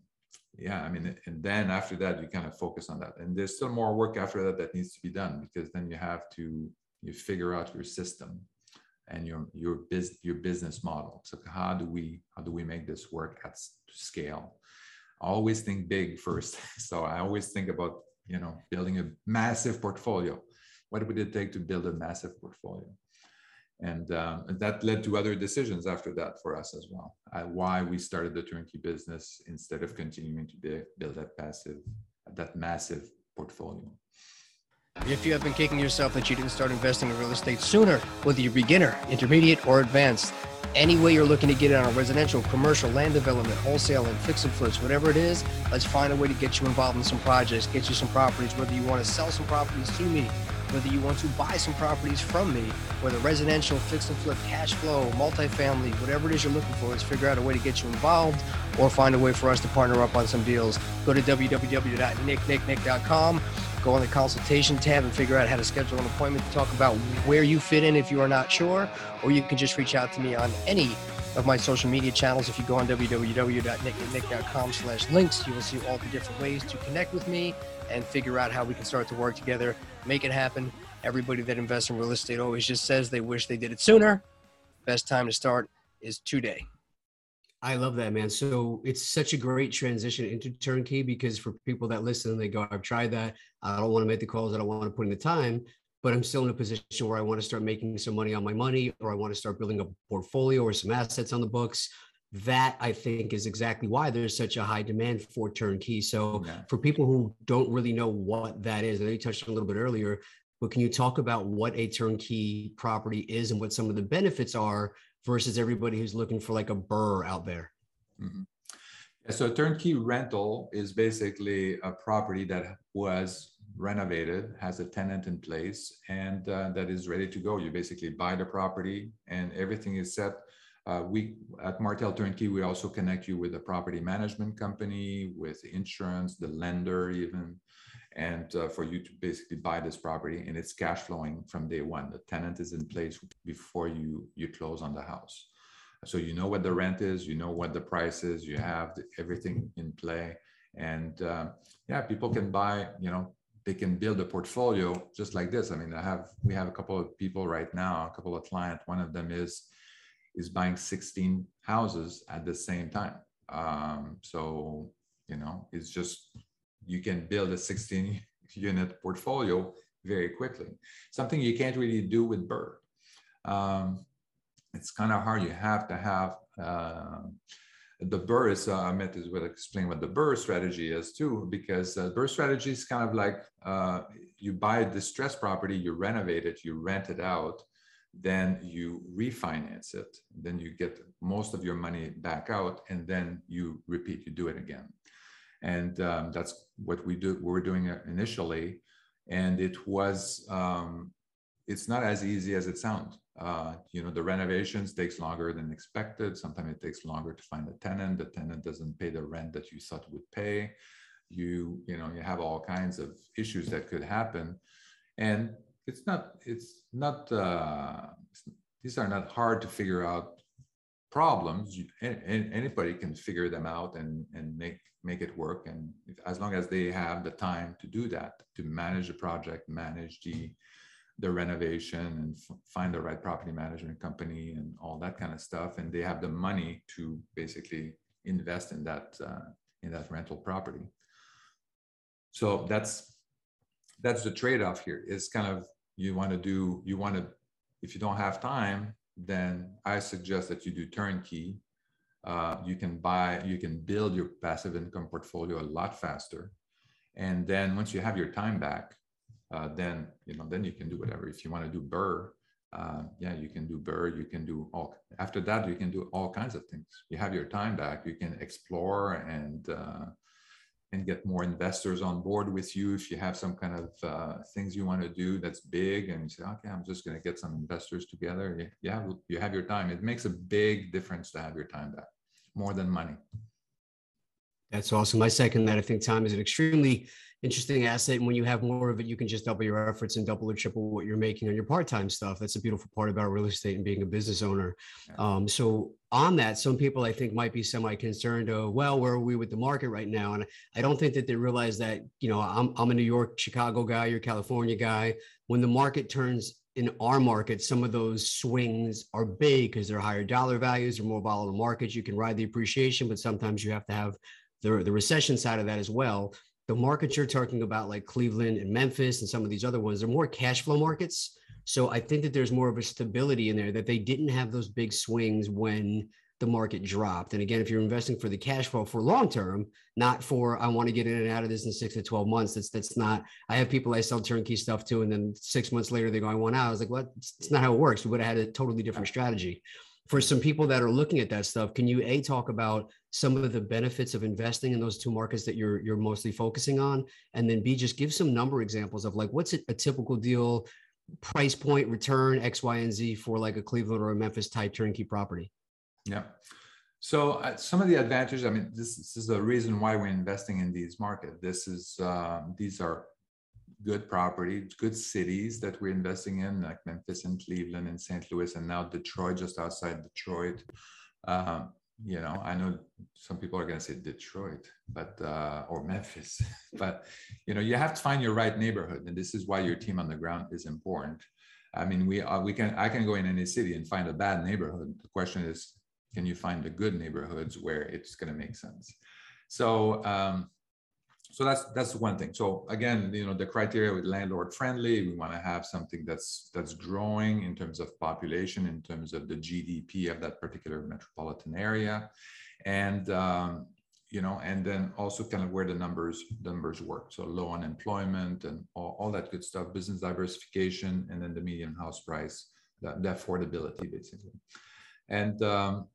yeah, I mean, and then after that, you kind of focus on that. And there's still more work after that that needs to be done because then you have to you figure out your system and your your biz, your business model. So how do we how do we make this work at scale? I always think big first. So I always think about you know building a massive portfolio. What would it take to build a massive portfolio? And, um, that led to other decisions after that for us as well. Uh, why we started the turnkey business instead of continuing to be, build that passive, that massive portfolio. If you have been kicking yourself that you didn't start investing in real estate sooner, whether you're beginner, intermediate, or advanced, any way you're looking to get it on a residential, commercial, land development, wholesale, and fix and flips, whatever it is, let's find a way to get you involved in some projects, get you some properties, whether you want to sell some properties to me, whether you want to buy some properties from me, whether residential, fix and flip, cash flow, multifamily, whatever it is you're looking for, let's figure out a way to get you involved or find a way for us to partner up on some deals. Go to www.nicknicknick.com go on the consultation tab and figure out how to schedule an appointment to talk about where you fit in if you are not sure, or you can just reach out to me on any of my social media channels. If you go on www.nicknick.com slash links, you will see all the different ways to connect with me and figure out how we can start to work together, make it happen. Everybody that invests in real estate always just says they wish they did it sooner. Best time to start is today. I love that, man. So it's such a great transition into turnkey because for people that listen, they go, I've tried that. I don't want to make the calls. I don't want to put in the time, but I'm still in a position where I want to start making some money on my money or I want to start building a portfolio or some assets on the books. That I think is exactly why there's such a high demand for turnkey. So yeah. for people who don't really know what that is, I know you touched on a little bit earlier, but can you talk about what a turnkey property is and what some of the benefits are versus everybody who's looking for like a burr out there? Mm-hmm. So turnkey rental is basically a property that was renovated, has a tenant in place, and uh, that is ready to go. You basically buy the property and everything is set. Uh, we at Martel Turnkey, we also connect you with a property management company, with insurance, the lender, even and uh, for you to basically buy this property and it's cash flowing from day one. The tenant is in place before you you close on the house. So you know what the rent is you know what the price is you have the, everything in play. And uh, yeah people can buy you know they can build a portfolio just like this. I mean i have we have a couple of people right now a couple of clients. One of them is is buying 16 houses at the same time. Um, so you know it's just you can build a 16 unit portfolio very quickly. Something you can't really do with BRRRR. Um, it's kind of hard. You have to have uh, the BRRRR is, uh, Amit is will explain what the BRRRR strategy is too, because uh, BRRRR strategy is kind of like uh, you buy a distressed property, you renovate it, you rent it out, then you refinance it, then you get most of your money back out, and then you repeat, you do it again. And um, that's what we do. We are doing initially, and it was um, it's not as easy as it sounds. Uh, you know, the renovations takes longer than expected. Sometimes it takes longer to find a tenant. The tenant doesn't pay the rent that you thought would pay. You, you know, you have all kinds of issues that could happen, and it's not, it's not. Uh, these are not hard to figure out problems. You, anybody can figure them out and and make make it work. And if, as long as they have the time to do that, to manage the project, manage the the renovation and f- find the right property management company and all that kind of stuff and they have the money to basically invest in that uh, in that rental property so that's that's the trade-off here. It's kind of you want to do you want to if you don't have time then i suggest that you do turnkey uh, you can buy you can build your passive income portfolio a lot faster and then once you have your time back uh, then you know then you can do whatever. If you want to do BRRRR, uh, yeah, you can do BRRRR. You can do all. After that, you can do all kinds of things. You have your time back. You can explore and uh, and get more investors on board with you. If you have some kind of uh, things you want to do that's big, and you say, okay, I'm just going to get some investors together. Have you have your time. It makes a big difference to have your time back, more than money. That's awesome. I second that. I think time is an extremely interesting asset. And when you have more of it, you can just double your efforts and double or triple what you're making on your part-time stuff. That's a beautiful part about real estate and being a business owner. Um, so on that, some people I think might be semi-concerned. Oh, well, where are we with the market right now? And I don't think that they realize that, you know, I'm, I'm a New York, Chicago guy, you're California guy. When the market turns in our market, some of those swings are big because they're higher dollar values or more volatile markets. You can ride the appreciation, but sometimes you have to have the, the recession side of that as well the markets you're talking about, like Cleveland and Memphis and some of these other ones, they're more cash flow markets. So I think that there's more of a stability in there that they didn't have those big swings when the market dropped. And again, if you're investing for the cash flow for long term, not for I want to get in and out of this in six to 12 months. That's that's not I have people I sell turnkey stuff to, and then six months later they go, I want out. I was like, what? Well, it's not how it works. We would have had a totally different strategy for some people that are looking at that stuff, can you a talk about some of the benefits of investing in those two markets that you're you're mostly focusing on, and then b just give some number examples of like what's a, typical deal, price point, return X, Y, and Z for like a Cleveland or a Memphis type turnkey property. Yeah. So uh, some of the advantages, I mean, this, this, is the reason why we're investing in these markets. This is um, these are good property, good cities that we're investing in, like Memphis and Cleveland and St. Louis, and now Detroit, just outside Detroit. Um, you know, I know some people are going to say Detroit, but uh, or Memphis, but you know, you have to find your right neighborhood, and this is why your team on the ground is important. I mean, we uh, we can I can go in any city and find a bad neighborhood. The question is, can you find the good neighborhoods where it's going to make sense? So um, so that's that's one thing. So again you know the criteria with landlord friendly we want to have something that's that's growing in terms of population in terms of the gdp of that particular metropolitan area. And um, you know and then also kind of where the numbers numbers work. So low unemployment and all, all that good stuff business diversification and then the median house price the, the affordability basically. And um,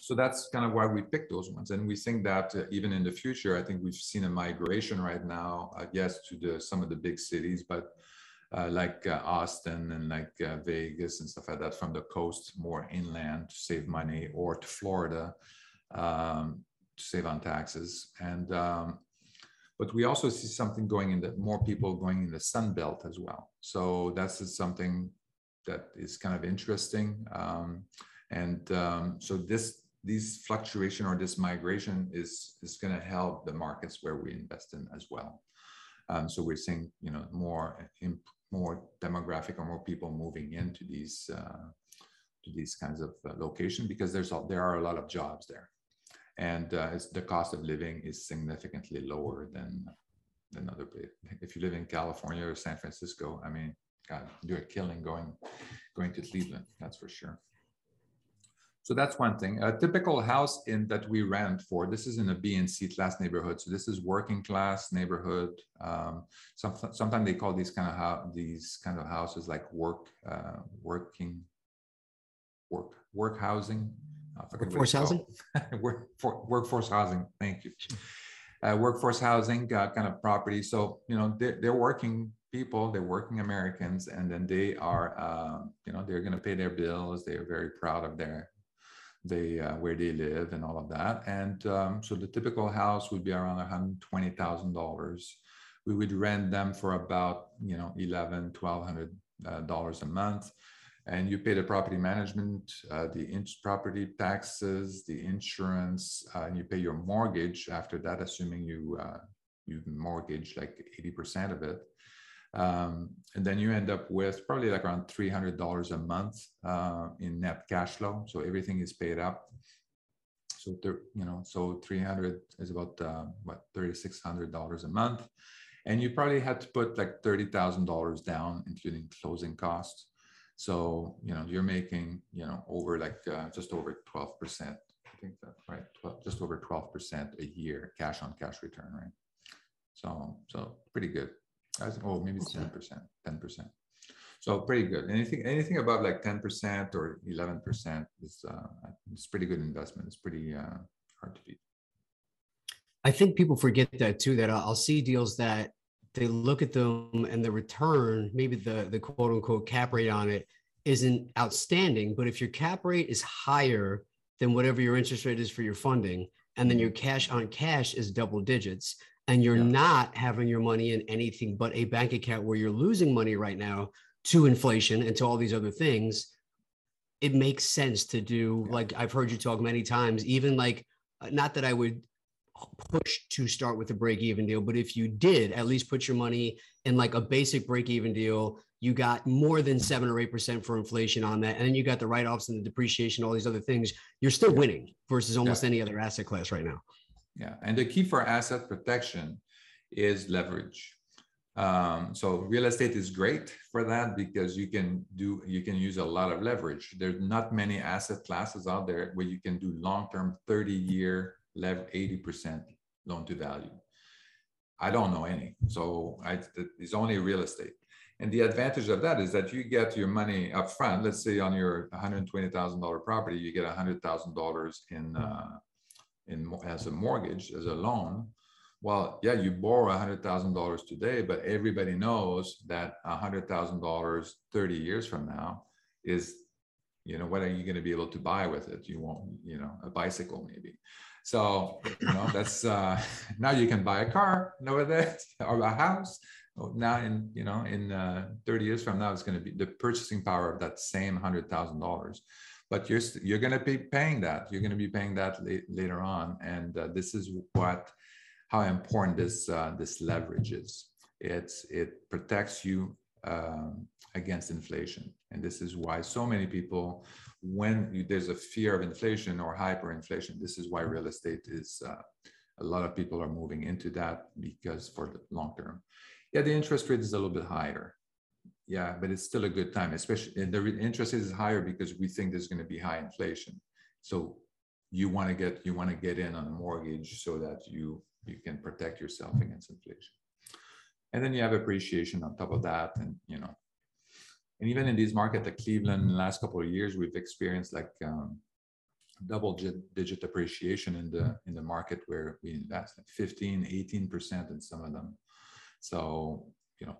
so that's kind of why we picked those ones. And we think that uh, even in the future i think we've seen a migration right now uh, yes to the some of the big cities but uh, like uh, austin and like uh, vegas and stuff like that from the coast more inland to save money or to florida um, to save on taxes. And um, but we also see something going in the more people going in the sun belt as well. So that's something that is kind of interesting um, and um, so this these fluctuation or this migration is is going to help the markets where we invest in as well. Um, so we're seeing you know more more demographic or more people moving into these uh, to these kinds of uh, location because there's a, there are a lot of jobs there, and uh, the cost of living is significantly lower than another place. If you live in California or San Francisco, I mean, God, you're killing going going to Cleveland. That's for sure. So that's one thing. A typical house in that we rent for, this is in a B and C class neighborhood. So this is working class neighborhood. Um, some, sometimes they call these kind of how these kind of houses like work, uh, working, work, work housing. Workforce housing? work, for, workforce housing. Thank you. Uh, workforce housing uh, kind of property. So, you know, they're, they're working people, they're working Americans, and then they are, uh, you know, they're going to pay their bills. They're very proud of their they uh, where they live and all of that. And um, so the typical house would be around $120,000. We would rent them for about, you know, 11, 1200 uh, dollars a month. And you pay the property management, uh, the in- property taxes, the insurance, uh, and you pay your mortgage after that, assuming you uh, you mortgage like 80% of it. Um, and then you end up with probably like around $300 a month uh, in net cash flow. So everything is paid up. So, you know, so 300 is about uh, what, $3,600 a month. And you probably had to put like $30,000 down, including closing costs. So, you know, you're making, you know, over like uh, just over 12%. I think that, right? 12, just over 12% a year cash on cash return, right? So, so pretty good. As, oh, maybe it's ten percent, ten percent. So pretty good. Anything anything above like ten percent or eleven percent is uh, it's pretty good investment. It's pretty uh, hard to beat. I think people forget that too. That I'll see deals that they look at them and the return, maybe the the quote unquote cap rate on it isn't outstanding. But if your cap rate is higher than whatever your interest rate is for your funding, and then your cash on cash is double digits, and you're yeah. not having your money in anything but a bank account where you're losing money right now to inflation and to all these other things it makes sense to do yeah. like i've heard you talk many times even like uh, not that i would push to start with a break even deal but if you did at least put your money in like a basic break even deal you got more than 7 or 8% for inflation on that and then you got the write-offs and the depreciation all these other things you're still winning versus almost yeah. any other asset class right now yeah, and the key for asset protection is leverage. Um, so real estate is great for that because you can do you can use a lot of leverage. There's not many asset classes out there where you can do long-term 30-year lever 80% loan to value. I don't know any. So I, it's only real estate. And the advantage of that is that you get your money up front. Let's say on your $120,000 property, you get $100,000 in uh, in as a mortgage, as a loan, well, yeah, you borrow $100,000 today, but everybody knows that $100,000 30 years from now is, you know, what are you going to be able to buy with it? You won't, you know, a bicycle maybe. So, you know, that's uh, now you can buy a car nowadays or a house. Oh, now, in you know, in uh, 30 years from now, it's going to be the purchasing power of that same hundred thousand dollars but you're you're going to be paying that. You're going to be paying that later on, and uh, this is what how important this uh, this leverage is. It's it protects you um, against inflation, and this is why so many people, when you, there's a fear of inflation or hyperinflation, this is why real estate is. Uh, a lot of people are moving into that because for the long term, yeah, the interest rate is a little bit higher, yeah, but it's still a good time, especially and the interest is higher because we think there's going to be high inflation. So you want to get you want to get in on a mortgage so that you you can protect yourself against inflation. And then you have appreciation on top of that, and you know, and even in these markets, like Cleveland, last couple of years, we've experienced like um, double digit appreciation in the in the market where we invest, like 15, 18 percent in some of them. So you know,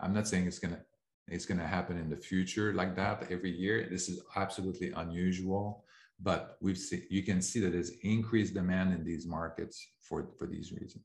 I'm not saying it's gonna it's going to happen in the future like that every year. This is absolutely unusual, but we've seen you can see that there's increased demand in these markets for for these reasons.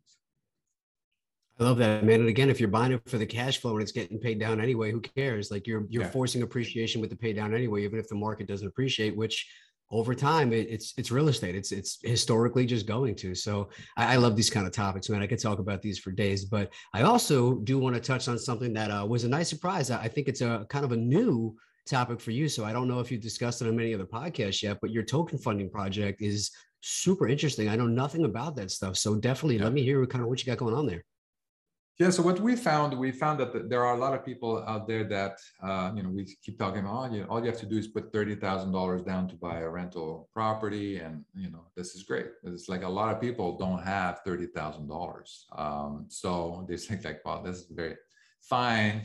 I love that, man. And again, if you're buying it for the cash flow and it's getting paid down anyway, who cares? Like you're you're yeah. forcing appreciation with the pay down anyway, even if the market doesn't appreciate, which over time it, it's it's real estate. It's it's historically just going to. So I, I, love these kind of topics man. I could talk about these for days but i also do want to touch on something that uh, was a nice surprise. I think it's a kind of a new topic for you so i don't know if you've discussed it on many other podcasts yet but your token funding project is super interesting. I know nothing about that stuff so definitely yeah. let me hear kind of what you got going on there Yeah. So what we found, we found that there are a lot of people out there that, uh, you know, we keep talking about, oh, you know, all you have to do is put thirty thousand dollars down to buy a rental property, and you know, this is great. It's like a lot of people don't have thirty thousand um, dollars, so they think like, wow, this is very fine.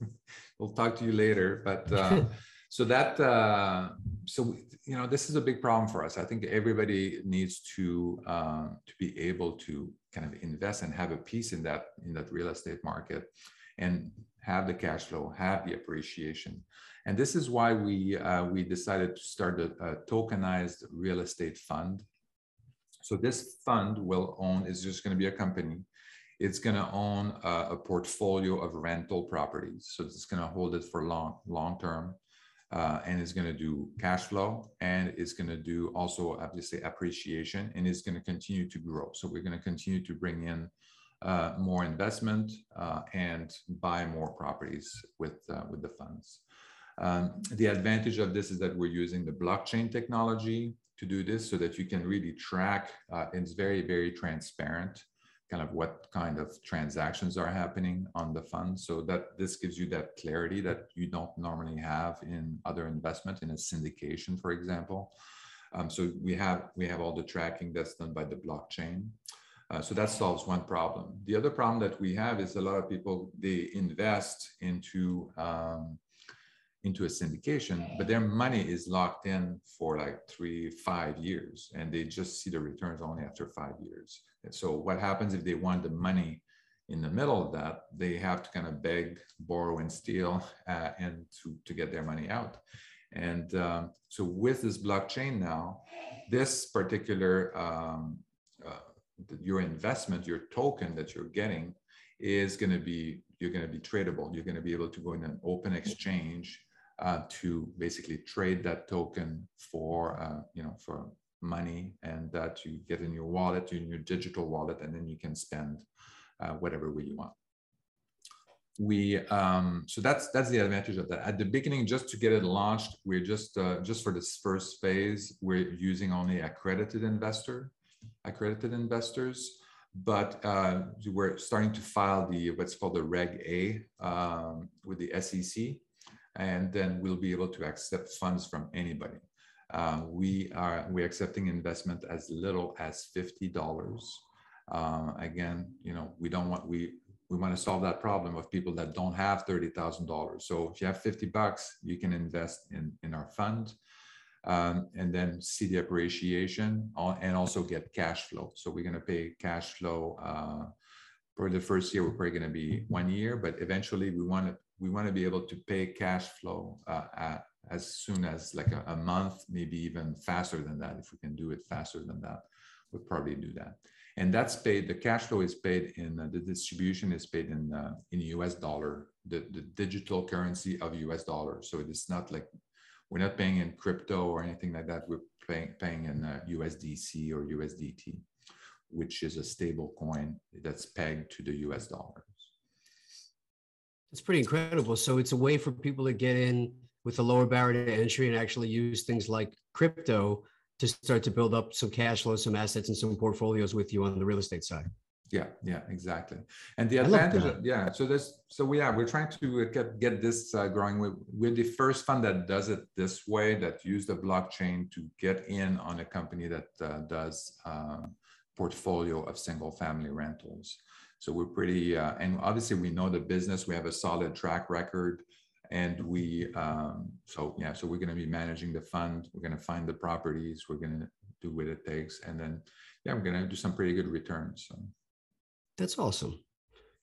we'll talk to you later, but. Uh, so that uh, so you know this is a big problem for us i think everybody needs to uh, to be able to kind of invest and have a piece in that in that real estate market and have the cash flow have the appreciation. And this is why we uh, we decided to start a, a, tokenized real estate fund. So this fund will own is just going to be a company. It's going to own a, a portfolio of rental properties. So it's going to hold it for long long term uh, and it's going to do cash flow and it's going to do also obviously appreciation and it's going to continue to grow. So we're going to continue to bring in uh, more investment uh, and buy more properties with uh, with the funds. Um, the advantage of this is that we're using the blockchain technology to do this so that you can really track. Uh, it's very very transparent kind of what kind of transactions are happening on the fund. So that this gives you that clarity that you don't normally have in other investment in a syndication for example. Um, so we have we have all the tracking that's done by the blockchain. Uh, so that solves one problem. The other problem that we have is a lot of people they invest into um, into a syndication, but their money is locked in for like three, five years, and they just see the returns only after five years. So, what happens if they want the money in the middle of that? They have to kind of beg, borrow, and steal, uh, and to to get their money out. And um, so, with this blockchain now, this particular um, uh, your investment, your token that you're getting, is going to be you're going to be tradable. You're going to be able to go in an open exchange uh, to basically trade that token for uh, you know for money and that you get in your wallet in your digital wallet and then you can spend uh, whatever way you want. We um, so that's that's the advantage of that. At the beginning just to get it launched we're just uh, just for this first phase we're using only accredited investor accredited investors. But uh, we're starting to file the what's called the reg a um, with the sec and then we'll be able to accept funds from anybody. Uh, we are we're accepting investment as little as fifty dollars. Uh, again, you know, we don't want we we want to solve that problem of people that don't have thirty thousand dollars. So if you have fifty bucks, you can invest in in our fund. Um, and then see the appreciation and also get cash flow. So we're going to pay cash flow uh, for the first year. We're probably going to be one year, but eventually we want to we want to be able to pay cash flow uh, at, as soon as like a, a, month, maybe even faster than that. If we can do it faster than that, we'll probably do that. And that's paid. The cash flow is paid in uh, the distribution is paid in uh, in US dollar, the, the digital currency of US dollar. So it's not like we're not paying in crypto or anything like that. We're paying paying in USDC uh, or USDT, which is a stable coin that's pegged to the US dollar. It's pretty incredible. So it's a way for people to get in with a lower barrier to entry and actually use things like crypto to start to build up some cash flow, some assets, and some portfolios with you on the real estate side. Yeah, yeah, exactly. And the advantage, of, yeah. So this, so we are we're trying to get get this uh, growing. We're, we're the first fund that does it this way, that use the blockchain to get in on a company that uh, does uh, portfolio of single family rentals. So we're pretty, uh, and obviously we know the business. We have a solid track record, and we, um, so yeah, so we're going to be managing the fund. We're going to find the properties. We're going to do what it takes, and then yeah, we're going to do some pretty good returns. So. That's awesome.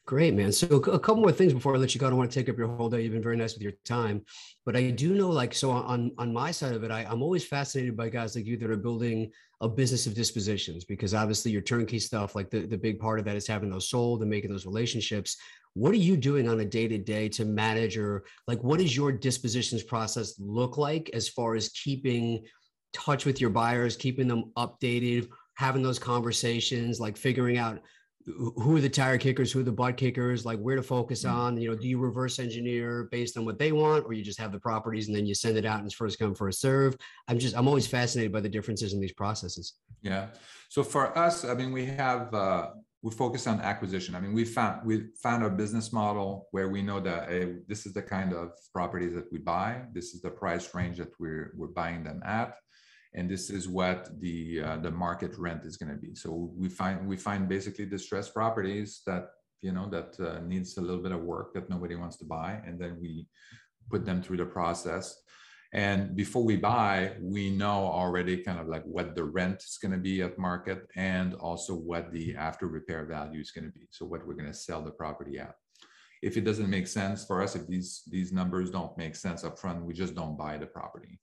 Great, man. So a couple more things before I let you go. I don't want to take up your whole day. You've been very nice with your time, but I do know, like, so on on my side of it, I, I'm always fascinated by guys like you that are building a business of dispositions because obviously your turnkey stuff, like the the big part of that is having those sold and making those relationships. What are you doing on a day to day to manage or like what does your dispositions process look like as far as keeping touch with your buyers, keeping them updated, having those conversations, like figuring out who are the tire kickers, who are the butt kickers, like where to focus mm-hmm. on. You know, do you reverse engineer based on what they want, or you just have the properties and then you send it out and it's first come first serve? I'm just I'm always fascinated by the differences in these processes. Yeah. So for us, I mean, we have uh, we focus on acquisition. I mean, we found we found a business model where we know that hey, this is the kind of properties that we buy. This is the price range that we're we're buying them at, and this is what the uh, the market rent is going to be. So we find we find basically distressed properties that you know that uh, needs a little bit of work that nobody wants to buy, and then we put them through the process and before we buy, we know already kind of like what the rent is going to be at market and also what the after repair value is going to be. So what we're going to sell the property at. If it doesn't make sense for us, if these, these numbers don't make sense up front, we just don't buy the property.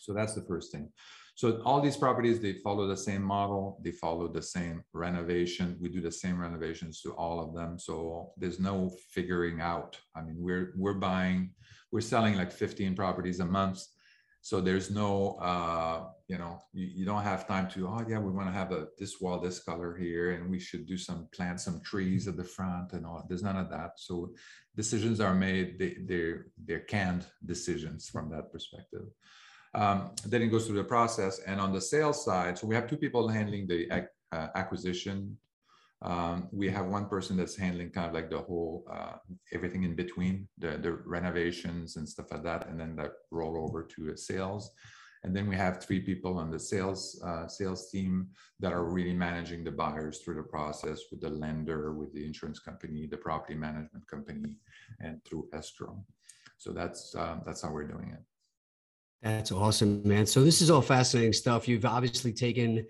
So that's the first thing. So all these properties, they follow the same model. They follow the same renovation. We do the same renovations to all of them. So there's no figuring out. I mean, we're we're buying we're selling like 15 properties a month so there's no uh, you know you, you, don't have time to oh yeah we want to have a this wall this color here and we should do some plant some trees at the front and all there's none of that so decisions are made they, they're they're canned decisions from that perspective um, then it goes through the process. And on the sales side so we have two people handling the uh, acquisition. Um, we have one person that's handling kind of like the whole uh, everything in between the, the renovations and stuff like that and then that roll over to sales. And then we have three people on the sales uh, sales team that are really managing the buyers through the process with the lender with the insurance company the property management company and through escrow. So that's uh, that's how we're doing it that's awesome man. So this is all fascinating stuff. You've obviously taken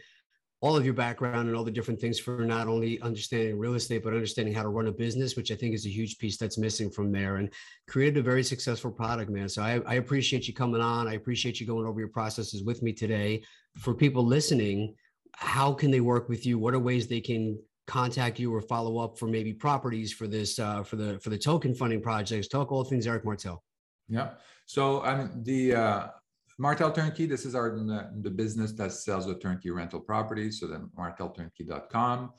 all of your background and all the different things for not only understanding real estate but understanding how to run a business which i think is a huge piece that's missing from there and created a very successful product man. So I, I, appreciate you coming on. I appreciate you going over your processes with me today. For people listening how can they work with you? What are ways they can contact you or follow up for maybe properties for this uh, for the for the token funding projects? Talk all things eric martel. Yeah so i mean the uh Martel Turnkey, this is our the business that sells the turnkey rental properties. So then martelturnkey.com.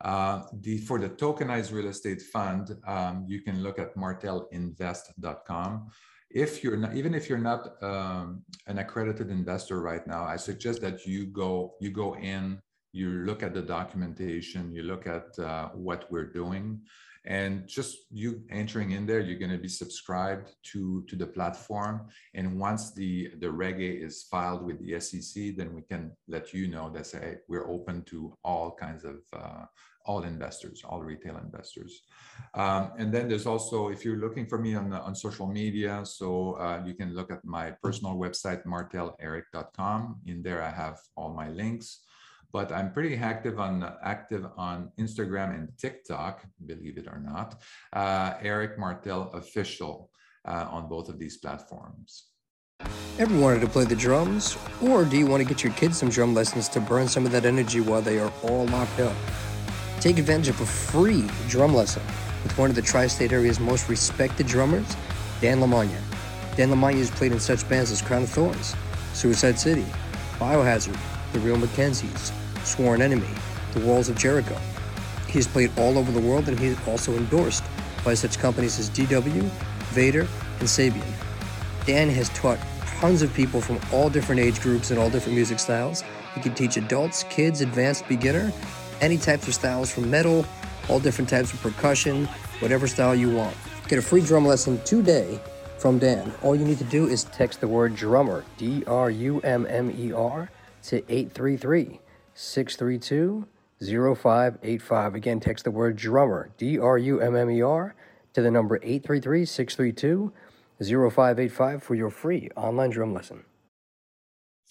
Uh, the, for the tokenized real estate fund, um, you can look at martelinvest.com. If you're not, even if you're not um, an accredited investor right now, I suggest that you go you go in, you look at the documentation, you look at uh, what we're doing and just you entering in there you're going to be subscribed to to the platform. And once the the Reg A is filed with the sec then we can let you know that say we're open to all kinds of uh, all investors all retail investors. Um, and then there's also if you're looking for me on on social media so uh, you can look at my personal website marteleric.com in there i have all my links but I'm pretty active on active on Instagram and TikTok, believe it or not. Uh, Eric Martel official uh, on both of these platforms. Ever wanted to play the drums, or do you want to get your kids some drum lessons to burn some of that energy while they are all locked up? Take advantage of a free drum lesson with one of the tri-state area's most respected drummers, Dan Lamagna. Dan Lamagna has played in such bands as Crown of Thorns, Suicide City, Biohazard, The Real McKenzies, Sworn Enemy, The Walls of Jericho. He's played all over the world and he's also endorsed by such companies as DW, Vater, and Sabian. Dan has taught tons of people from all different age groups and all different music styles. He can teach adults, kids, advanced, beginner, any types of styles from metal, all different types of percussion, whatever style you want. Get a free drum lesson today from Dan. All you need to do is text the word drummer, D R U M M E R, to 833 632 0585. Again, text the word drummer, D R U M M E R, to the number 833 632 0585 for your free online drum lesson.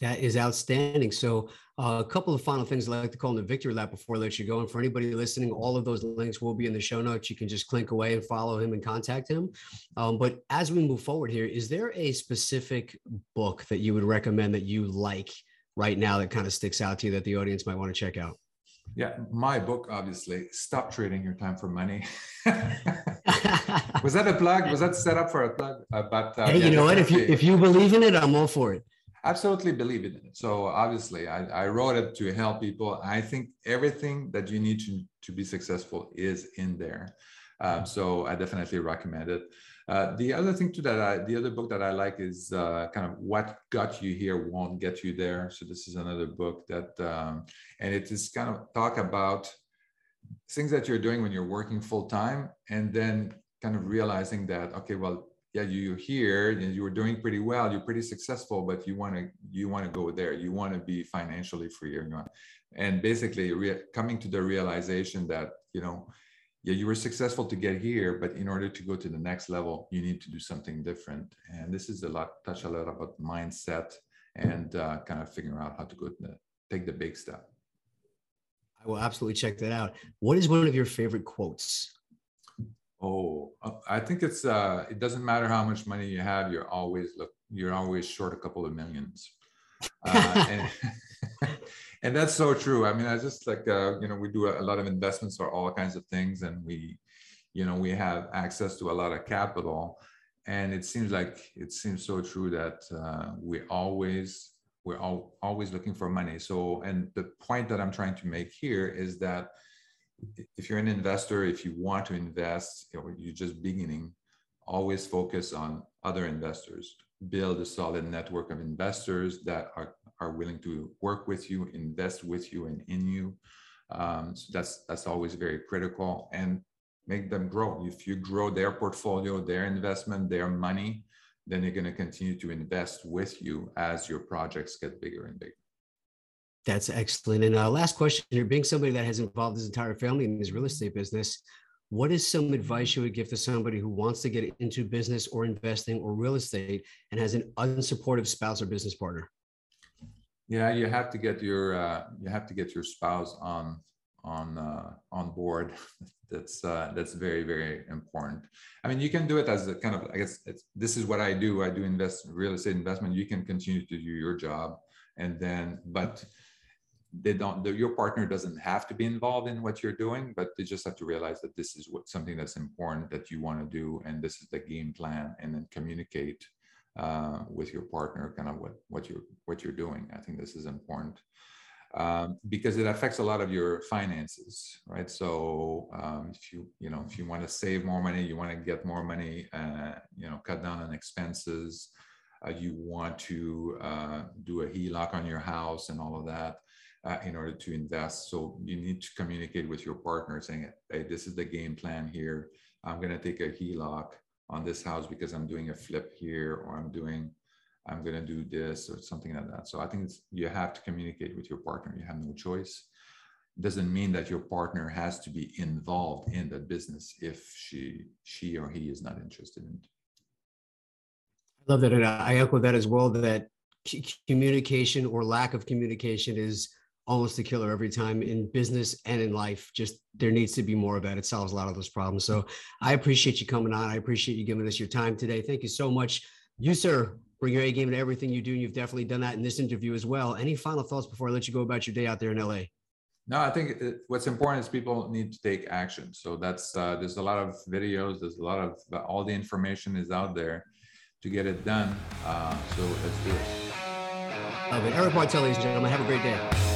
That is outstanding. So, uh, a couple of final things I'd like to call in the victory lap before I let you go. And for anybody listening, all of those links will be in the show notes. You can just click away and follow him and contact him. Um, but as we move forward here, is there a specific book that you would recommend that you like right now that kind of sticks out to you that the audience might want to check out? Yeah, my book, obviously, Stop Trading Your Time for Money. was that a plug? Was that set up for a plug? Uh, but uh, hey, yeah, you know what? If you if you believe in it, I'm all for it. Absolutely believe in it. So obviously, I, I wrote it to help people. I think everything that you need to to be successful is in there. Um, so I definitely recommend it. Uh, the other thing too that I, the other book that I like is uh, kind of what got you here won't get you there. So this is another book that, um, and it is kind of talk about things that you're doing when you're working full time and then kind of realizing that okay well yeah you're here and you were doing pretty well you're pretty successful but you want to you want to go there you want to be financially free and, and basically re- coming to the realization that you know yeah you were successful to get here but in order to go to the next level you need to do something different and this is a lot touch a lot about mindset and uh, kind of figuring out how to go to the, take the big step I will absolutely check that out. What is one of your favorite quotes? Oh, uh, I think it's uh it doesn't matter how much money you have, you're always look you're always short a couple of millions. Uh, and, and that's so true. I mean, I just like uh, you know, we do a, lot of investments for all kinds of things and we you know, we have access to a lot of capital and it seems like it seems so true that uh, we always we're all, always looking for money. So, and the point that I'm trying to make here is that if you're an investor, if you want to invest, or you're just beginning, always focus on other investors. Build a solid network of investors that are, are willing to work with you, invest with you, and in you. Um, so that's that's always very critical, and make them grow. If you grow their portfolio, their investment, their money, then they're going to continue to invest with you as your projects get bigger and bigger. That's excellent. And uh, last question here, being somebody that has involved his entire family in his real estate business, what is some advice you would give to somebody who wants to get into business or investing or real estate and has an unsupportive spouse or business partner? Yeah, you have to get your uh, you have to get your spouse on on uh, on board. That's uh, that's very very important. I mean you can do it as a kind of i guess this is what i do. I do invest real estate investment. You can continue to do your job and then but they don't the, your partner doesn't have to be involved in what you're doing but they just have to realize that this is what something that's important that you want to do and this is the game plan and then communicate uh, with your partner kind of what what you're what you're doing i think this is important um, because it affects a lot of your finances, right? So um, if you you know if you want to save more money, you want to get more money, uh, you know, cut down on expenses. Uh, you want to uh, do a HELOC on your house and all of that uh, in order to invest. So you need to communicate with your partner, saying, "Hey, this is the game plan here. I'm going to take a HELOC on this house because I'm doing a flip here, or I'm doing." I'm going to do this or something like that. So I think you have to communicate with your partner. You have no choice. It Doesn't mean that your partner has to be involved in that business if she she or he is not interested in it. I love that, and I echo that as well. That communication or lack of communication is almost a killer every time in business and in life. Just there needs to be more of that. It solves a lot of those problems. So I appreciate you coming on. I appreciate you giving us your time today. Thank you so much. You, sir, bring your A game to everything you do. And you've definitely done that in this interview as well. Any final thoughts before I let you go about your day out there in LA? No, I think it, what's important is people need to take action. So that's uh, there's a lot of videos, there's a lot of all the information is out there to get it done. Uh, so let's do it. Love it. Eric Martel, ladies and gentlemen, have a great day.